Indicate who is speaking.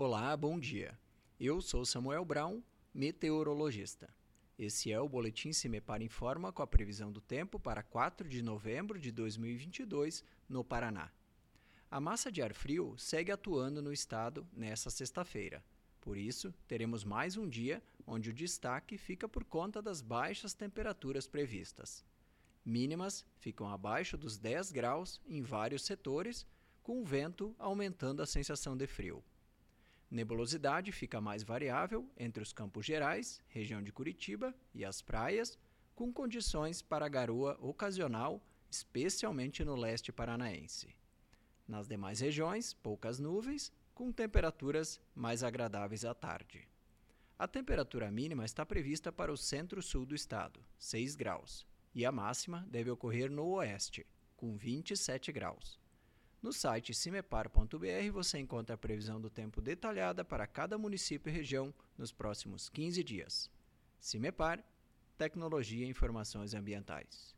Speaker 1: Olá, bom dia. Eu sou Samuel Brown, meteorologista. Esse é o Boletim Cimepar Informa com a previsão do tempo para 4 de novembro de 2022 no Paraná. A massa de ar frio segue atuando no estado nesta sexta-feira. Por isso, teremos mais um dia onde o destaque fica por conta das baixas temperaturas previstas. Mínimas ficam abaixo dos 10 graus em vários setores, com o vento aumentando a sensação de frio. Nebulosidade fica mais variável entre os Campos Gerais, região de Curitiba e as praias, com condições para garoa ocasional, especialmente no leste paranaense. Nas demais regiões, poucas nuvens, com temperaturas mais agradáveis à tarde. A temperatura mínima está prevista para o centro-sul do estado, 6 graus, e a máxima deve ocorrer no oeste, com 27 graus. No site cimepar.br você encontra a previsão do tempo detalhada para cada município e região nos próximos 15 dias. Cimepar, Tecnologia e Informações Ambientais.